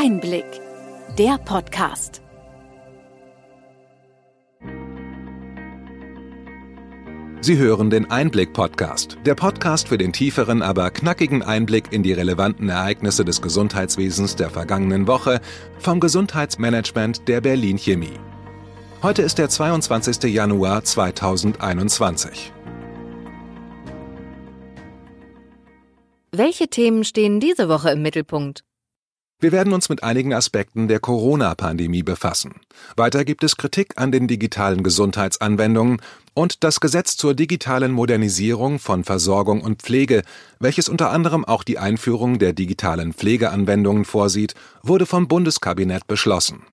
Einblick, der Podcast. Sie hören den Einblick-Podcast, der Podcast für den tieferen, aber knackigen Einblick in die relevanten Ereignisse des Gesundheitswesens der vergangenen Woche vom Gesundheitsmanagement der Berlin Chemie. Heute ist der 22. Januar 2021. Welche Themen stehen diese Woche im Mittelpunkt? Wir werden uns mit einigen Aspekten der Corona-Pandemie befassen. Weiter gibt es Kritik an den digitalen Gesundheitsanwendungen und das Gesetz zur digitalen Modernisierung von Versorgung und Pflege, welches unter anderem auch die Einführung der digitalen Pflegeanwendungen vorsieht, wurde vom Bundeskabinett beschlossen.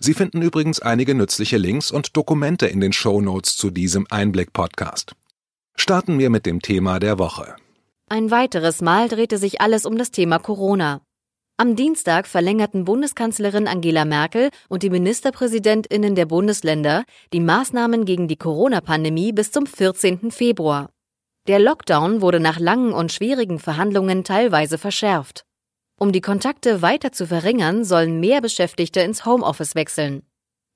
Sie finden übrigens einige nützliche Links und Dokumente in den Shownotes zu diesem Einblick-Podcast. Starten wir mit dem Thema der Woche. Ein weiteres Mal drehte sich alles um das Thema Corona. Am Dienstag verlängerten Bundeskanzlerin Angela Merkel und die Ministerpräsidentinnen der Bundesländer die Maßnahmen gegen die Corona-Pandemie bis zum 14. Februar. Der Lockdown wurde nach langen und schwierigen Verhandlungen teilweise verschärft. Um die Kontakte weiter zu verringern, sollen mehr Beschäftigte ins Homeoffice wechseln.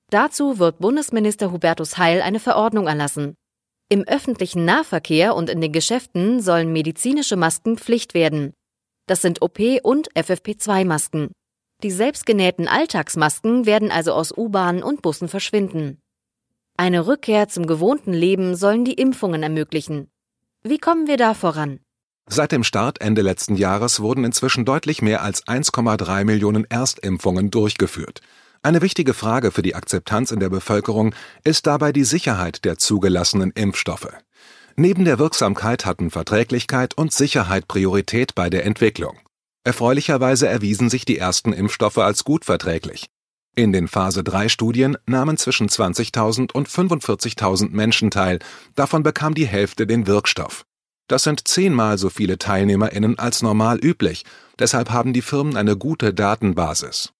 Dazu wird Bundesminister Hubertus Heil eine Verordnung erlassen. Im öffentlichen Nahverkehr und in den Geschäften sollen medizinische Masken Pflicht werden. Das sind OP- und FFP2-Masken. Die selbstgenähten Alltagsmasken werden also aus U-Bahnen und Bussen verschwinden. Eine Rückkehr zum gewohnten Leben sollen die Impfungen ermöglichen. Wie kommen wir da voran? Seit dem Start Ende letzten Jahres wurden inzwischen deutlich mehr als 1,3 Millionen Erstimpfungen durchgeführt. Eine wichtige Frage für die Akzeptanz in der Bevölkerung ist dabei die Sicherheit der zugelassenen Impfstoffe. Neben der Wirksamkeit hatten Verträglichkeit und Sicherheit Priorität bei der Entwicklung. Erfreulicherweise erwiesen sich die ersten Impfstoffe als gut verträglich. In den Phase 3 Studien nahmen zwischen 20.000 und 45.000 Menschen teil, davon bekam die Hälfte den Wirkstoff. Das sind zehnmal so viele TeilnehmerInnen als normal üblich, deshalb haben die Firmen eine gute Datenbasis.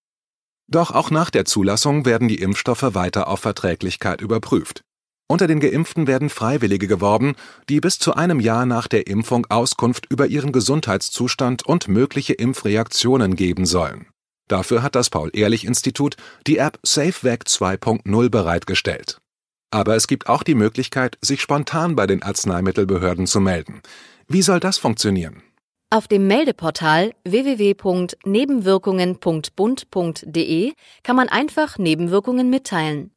Doch auch nach der Zulassung werden die Impfstoffe weiter auf Verträglichkeit überprüft. Unter den Geimpften werden Freiwillige geworben, die bis zu einem Jahr nach der Impfung Auskunft über ihren Gesundheitszustand und mögliche Impfreaktionen geben sollen. Dafür hat das Paul-Ehrlich-Institut die App SafeVac 2.0 bereitgestellt. Aber es gibt auch die Möglichkeit, sich spontan bei den Arzneimittelbehörden zu melden. Wie soll das funktionieren? Auf dem Meldeportal www.nebenwirkungen.bund.de kann man einfach Nebenwirkungen mitteilen.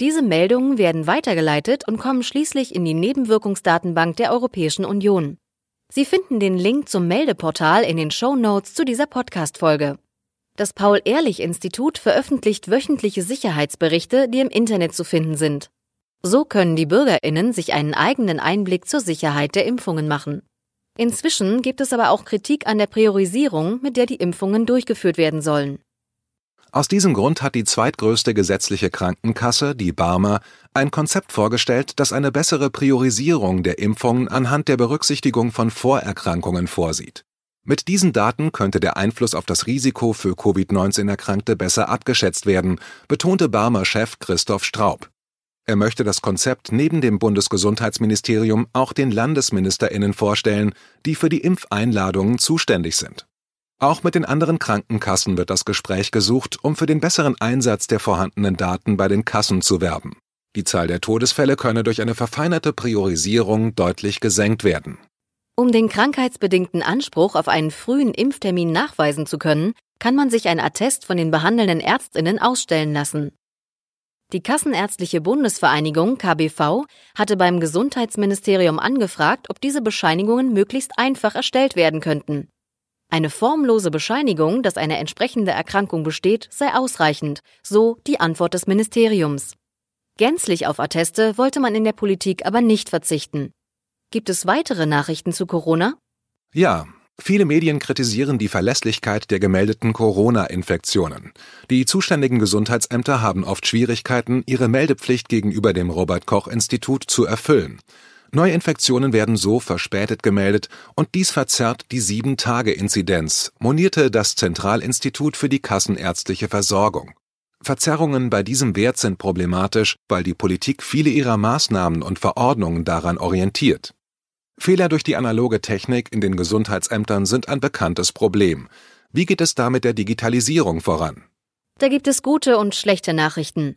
Diese Meldungen werden weitergeleitet und kommen schließlich in die Nebenwirkungsdatenbank der Europäischen Union. Sie finden den Link zum Meldeportal in den Show Notes zu dieser Podcast-Folge. Das Paul-Ehrlich-Institut veröffentlicht wöchentliche Sicherheitsberichte, die im Internet zu finden sind. So können die BürgerInnen sich einen eigenen Einblick zur Sicherheit der Impfungen machen. Inzwischen gibt es aber auch Kritik an der Priorisierung, mit der die Impfungen durchgeführt werden sollen. Aus diesem Grund hat die zweitgrößte gesetzliche Krankenkasse, die Barmer, ein Konzept vorgestellt, das eine bessere Priorisierung der Impfungen anhand der Berücksichtigung von Vorerkrankungen vorsieht. Mit diesen Daten könnte der Einfluss auf das Risiko für Covid-19-Erkrankte besser abgeschätzt werden, betonte Barmer-Chef Christoph Straub. Er möchte das Konzept neben dem Bundesgesundheitsministerium auch den Landesministerinnen vorstellen, die für die Impfeinladungen zuständig sind. Auch mit den anderen Krankenkassen wird das Gespräch gesucht, um für den besseren Einsatz der vorhandenen Daten bei den Kassen zu werben. Die Zahl der Todesfälle könne durch eine verfeinerte Priorisierung deutlich gesenkt werden. Um den krankheitsbedingten Anspruch auf einen frühen Impftermin nachweisen zu können, kann man sich ein Attest von den behandelnden Ärztinnen ausstellen lassen. Die Kassenärztliche Bundesvereinigung KBV hatte beim Gesundheitsministerium angefragt, ob diese Bescheinigungen möglichst einfach erstellt werden könnten. Eine formlose Bescheinigung, dass eine entsprechende Erkrankung besteht, sei ausreichend, so die Antwort des Ministeriums. Gänzlich auf Atteste wollte man in der Politik aber nicht verzichten. Gibt es weitere Nachrichten zu Corona? Ja, viele Medien kritisieren die Verlässlichkeit der gemeldeten Corona-Infektionen. Die zuständigen Gesundheitsämter haben oft Schwierigkeiten, ihre Meldepflicht gegenüber dem Robert Koch Institut zu erfüllen. Neuinfektionen werden so verspätet gemeldet und dies verzerrt die Sieben-Tage-Inzidenz, monierte das Zentralinstitut für die kassenärztliche Versorgung. Verzerrungen bei diesem Wert sind problematisch, weil die Politik viele ihrer Maßnahmen und Verordnungen daran orientiert. Fehler durch die analoge Technik in den Gesundheitsämtern sind ein bekanntes Problem. Wie geht es da mit der Digitalisierung voran? Da gibt es gute und schlechte Nachrichten.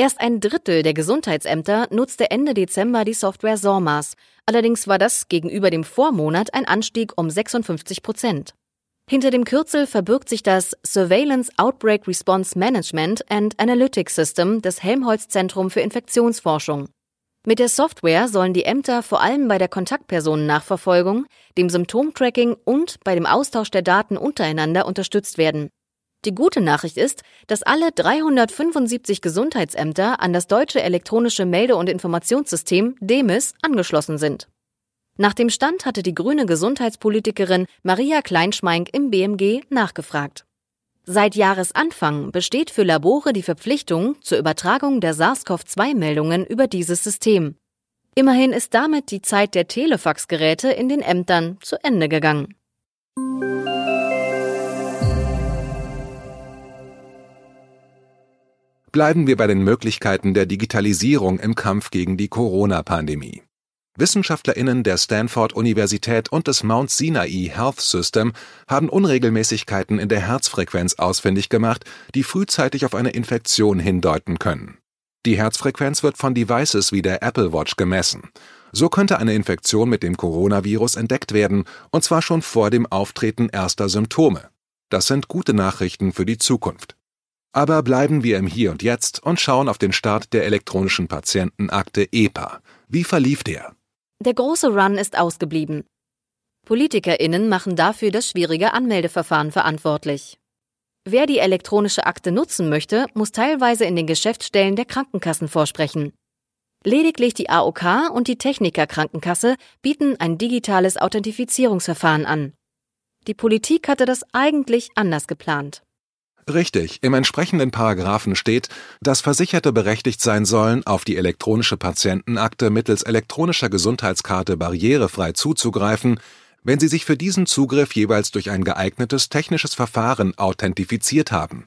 Erst ein Drittel der Gesundheitsämter nutzte Ende Dezember die Software SORMAS. Allerdings war das gegenüber dem Vormonat ein Anstieg um 56 Prozent. Hinter dem Kürzel verbirgt sich das Surveillance Outbreak Response Management and Analytics System des Helmholtz Zentrum für Infektionsforschung. Mit der Software sollen die Ämter vor allem bei der Kontaktpersonennachverfolgung, dem Symptomtracking und bei dem Austausch der Daten untereinander unterstützt werden. Die gute Nachricht ist, dass alle 375 Gesundheitsämter an das deutsche elektronische Melde- und Informationssystem DEMIS angeschlossen sind. Nach dem Stand hatte die grüne Gesundheitspolitikerin Maria Kleinschmeink im BMG nachgefragt. Seit Jahresanfang besteht für Labore die Verpflichtung zur Übertragung der SARS-CoV-2-Meldungen über dieses System. Immerhin ist damit die Zeit der Telefaxgeräte in den Ämtern zu Ende gegangen. Bleiben wir bei den Möglichkeiten der Digitalisierung im Kampf gegen die Corona-Pandemie. WissenschaftlerInnen der Stanford-Universität und des Mount Sinai Health System haben Unregelmäßigkeiten in der Herzfrequenz ausfindig gemacht, die frühzeitig auf eine Infektion hindeuten können. Die Herzfrequenz wird von Devices wie der Apple Watch gemessen. So könnte eine Infektion mit dem Coronavirus entdeckt werden, und zwar schon vor dem Auftreten erster Symptome. Das sind gute Nachrichten für die Zukunft. Aber bleiben wir im Hier und Jetzt und schauen auf den Start der elektronischen Patientenakte EPA. Wie verlief der? Der große Run ist ausgeblieben. PolitikerInnen machen dafür das schwierige Anmeldeverfahren verantwortlich. Wer die elektronische Akte nutzen möchte, muss teilweise in den Geschäftsstellen der Krankenkassen vorsprechen. Lediglich die AOK und die Techniker Krankenkasse bieten ein digitales Authentifizierungsverfahren an. Die Politik hatte das eigentlich anders geplant. Richtig, im entsprechenden Paragraphen steht, dass Versicherte berechtigt sein sollen, auf die elektronische Patientenakte mittels elektronischer Gesundheitskarte barrierefrei zuzugreifen, wenn sie sich für diesen Zugriff jeweils durch ein geeignetes technisches Verfahren authentifiziert haben.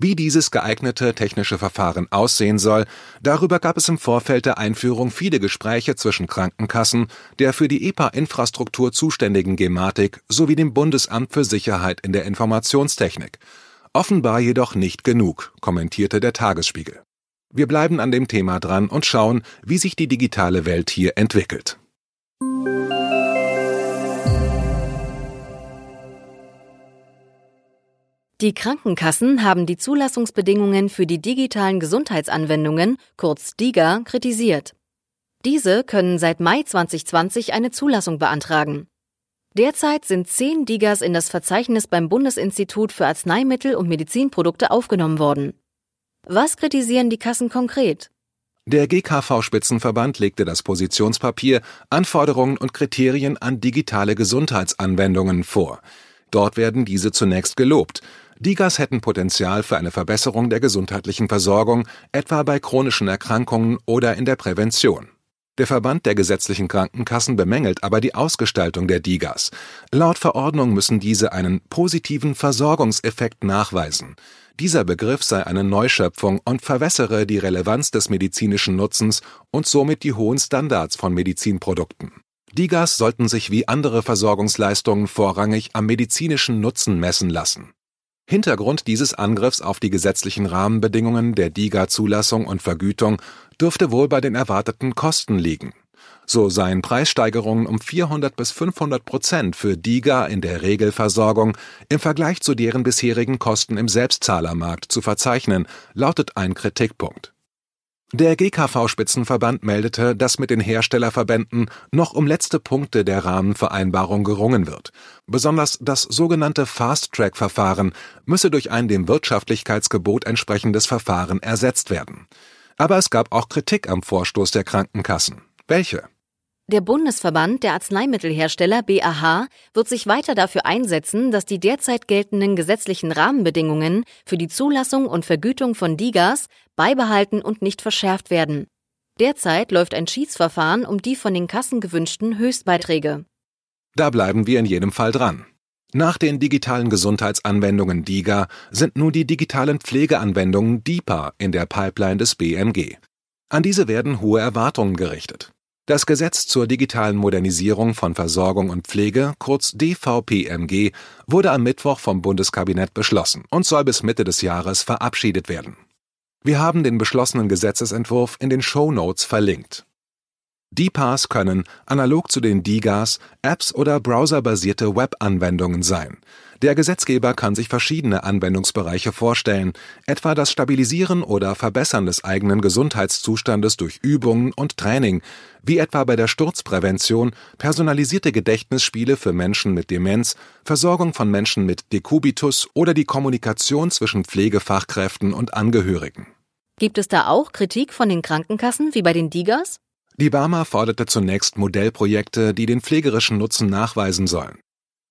Wie dieses geeignete technische Verfahren aussehen soll, darüber gab es im Vorfeld der Einführung viele Gespräche zwischen Krankenkassen, der für die EPA-Infrastruktur zuständigen Gematik sowie dem Bundesamt für Sicherheit in der Informationstechnik. Offenbar jedoch nicht genug, kommentierte der Tagesspiegel. Wir bleiben an dem Thema dran und schauen, wie sich die digitale Welt hier entwickelt. Die Krankenkassen haben die Zulassungsbedingungen für die digitalen Gesundheitsanwendungen, kurz DIGA, kritisiert. Diese können seit Mai 2020 eine Zulassung beantragen. Derzeit sind zehn Digas in das Verzeichnis beim Bundesinstitut für Arzneimittel und Medizinprodukte aufgenommen worden. Was kritisieren die Kassen konkret? Der GKV-Spitzenverband legte das Positionspapier Anforderungen und Kriterien an digitale Gesundheitsanwendungen vor. Dort werden diese zunächst gelobt. Digas hätten Potenzial für eine Verbesserung der gesundheitlichen Versorgung, etwa bei chronischen Erkrankungen oder in der Prävention. Der Verband der gesetzlichen Krankenkassen bemängelt aber die Ausgestaltung der DIGAs. Laut Verordnung müssen diese einen positiven Versorgungseffekt nachweisen. Dieser Begriff sei eine Neuschöpfung und verwässere die Relevanz des medizinischen Nutzens und somit die hohen Standards von Medizinprodukten. DIGAs sollten sich wie andere Versorgungsleistungen vorrangig am medizinischen Nutzen messen lassen Hintergrund dieses Angriffs auf die gesetzlichen Rahmenbedingungen der DiGA-Zulassung und Vergütung dürfte wohl bei den erwarteten Kosten liegen. So seien Preissteigerungen um 400 bis 500 Prozent für DiGA in der Regelversorgung im Vergleich zu deren bisherigen Kosten im Selbstzahlermarkt zu verzeichnen, lautet ein Kritikpunkt der GKV-Spitzenverband meldete, dass mit den Herstellerverbänden noch um letzte Punkte der Rahmenvereinbarung gerungen wird. Besonders das sogenannte Fast-Track-Verfahren müsse durch ein dem Wirtschaftlichkeitsgebot entsprechendes Verfahren ersetzt werden. Aber es gab auch Kritik am Vorstoß der Krankenkassen. Welche? Der Bundesverband der Arzneimittelhersteller BAH wird sich weiter dafür einsetzen, dass die derzeit geltenden gesetzlichen Rahmenbedingungen für die Zulassung und Vergütung von Digas beibehalten und nicht verschärft werden. Derzeit läuft ein Schiedsverfahren um die von den Kassen gewünschten Höchstbeiträge. Da bleiben wir in jedem Fall dran. Nach den digitalen Gesundheitsanwendungen DIGA sind nun die digitalen Pflegeanwendungen DIPA in der Pipeline des BMG. An diese werden hohe Erwartungen gerichtet. Das Gesetz zur digitalen Modernisierung von Versorgung und Pflege, kurz DVPMG, wurde am Mittwoch vom Bundeskabinett beschlossen und soll bis Mitte des Jahres verabschiedet werden. Wir haben den beschlossenen Gesetzesentwurf in den Show Notes verlinkt. DPAs können, analog zu den DIGAs, Apps oder browserbasierte Web-Anwendungen sein. Der Gesetzgeber kann sich verschiedene Anwendungsbereiche vorstellen, etwa das Stabilisieren oder Verbessern des eigenen Gesundheitszustandes durch Übungen und Training, wie etwa bei der Sturzprävention, personalisierte Gedächtnisspiele für Menschen mit Demenz, Versorgung von Menschen mit Dekubitus oder die Kommunikation zwischen Pflegefachkräften und Angehörigen. Gibt es da auch Kritik von den Krankenkassen wie bei den DIGAs? Die Barmer forderte zunächst Modellprojekte, die den pflegerischen Nutzen nachweisen sollen.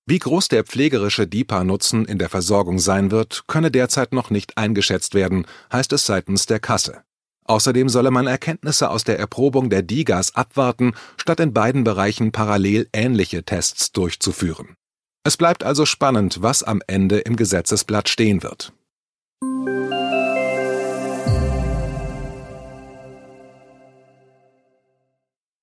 Wie groß der pflegerische DIPA-Nutzen in der Versorgung sein wird, könne derzeit noch nicht eingeschätzt werden, heißt es seitens der Kasse. Außerdem solle man Erkenntnisse aus der Erprobung der DIGAs abwarten, statt in beiden Bereichen parallel ähnliche Tests durchzuführen. Es bleibt also spannend, was am Ende im Gesetzesblatt stehen wird.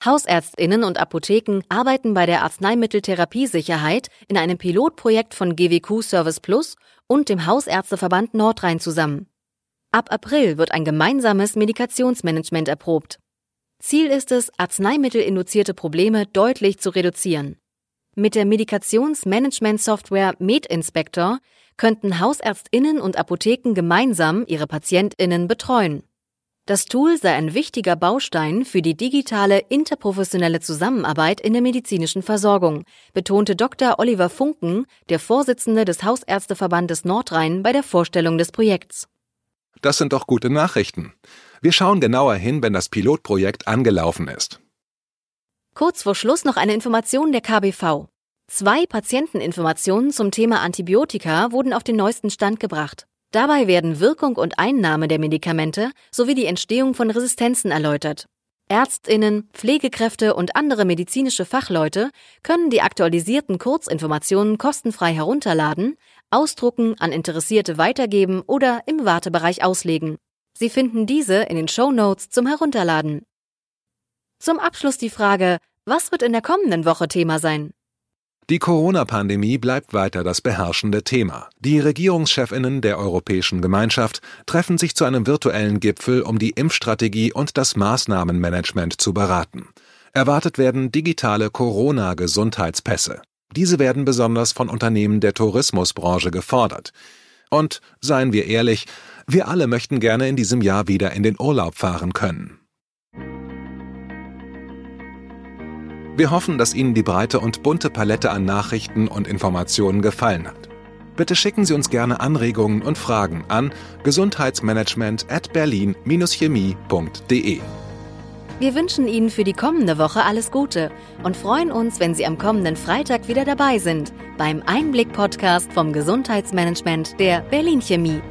Hausärztinnen und Apotheken arbeiten bei der Arzneimitteltherapiesicherheit in einem Pilotprojekt von GWQ Service Plus und dem Hausärzteverband Nordrhein zusammen. Ab April wird ein gemeinsames Medikationsmanagement erprobt. Ziel ist es, arzneimittelinduzierte Probleme deutlich zu reduzieren. Mit der Medikationsmanagement-Software MedInspector könnten Hausärztinnen und Apotheken gemeinsam ihre Patientinnen betreuen. Das Tool sei ein wichtiger Baustein für die digitale interprofessionelle Zusammenarbeit in der medizinischen Versorgung, betonte Dr. Oliver Funken, der Vorsitzende des Hausärzteverbandes Nordrhein, bei der Vorstellung des Projekts. Das sind doch gute Nachrichten. Wir schauen genauer hin, wenn das Pilotprojekt angelaufen ist. Kurz vor Schluss noch eine Information der KBV. Zwei Patienteninformationen zum Thema Antibiotika wurden auf den neuesten Stand gebracht. Dabei werden Wirkung und Einnahme der Medikamente sowie die Entstehung von Resistenzen erläutert. Ärztinnen, Pflegekräfte und andere medizinische Fachleute können die aktualisierten Kurzinformationen kostenfrei herunterladen, ausdrucken, an Interessierte weitergeben oder im Wartebereich auslegen. Sie finden diese in den Show Notes zum Herunterladen. Zum Abschluss die Frage, was wird in der kommenden Woche Thema sein? Die Corona-Pandemie bleibt weiter das beherrschende Thema. Die Regierungschefinnen der Europäischen Gemeinschaft treffen sich zu einem virtuellen Gipfel, um die Impfstrategie und das Maßnahmenmanagement zu beraten. Erwartet werden digitale Corona-Gesundheitspässe. Diese werden besonders von Unternehmen der Tourismusbranche gefordert. Und seien wir ehrlich, wir alle möchten gerne in diesem Jahr wieder in den Urlaub fahren können. Wir hoffen, dass Ihnen die breite und bunte Palette an Nachrichten und Informationen gefallen hat. Bitte schicken Sie uns gerne Anregungen und Fragen an gesundheitsmanagement at berlin-chemie.de. Wir wünschen Ihnen für die kommende Woche alles Gute und freuen uns, wenn Sie am kommenden Freitag wieder dabei sind beim Einblick-Podcast vom Gesundheitsmanagement der Berlin Chemie.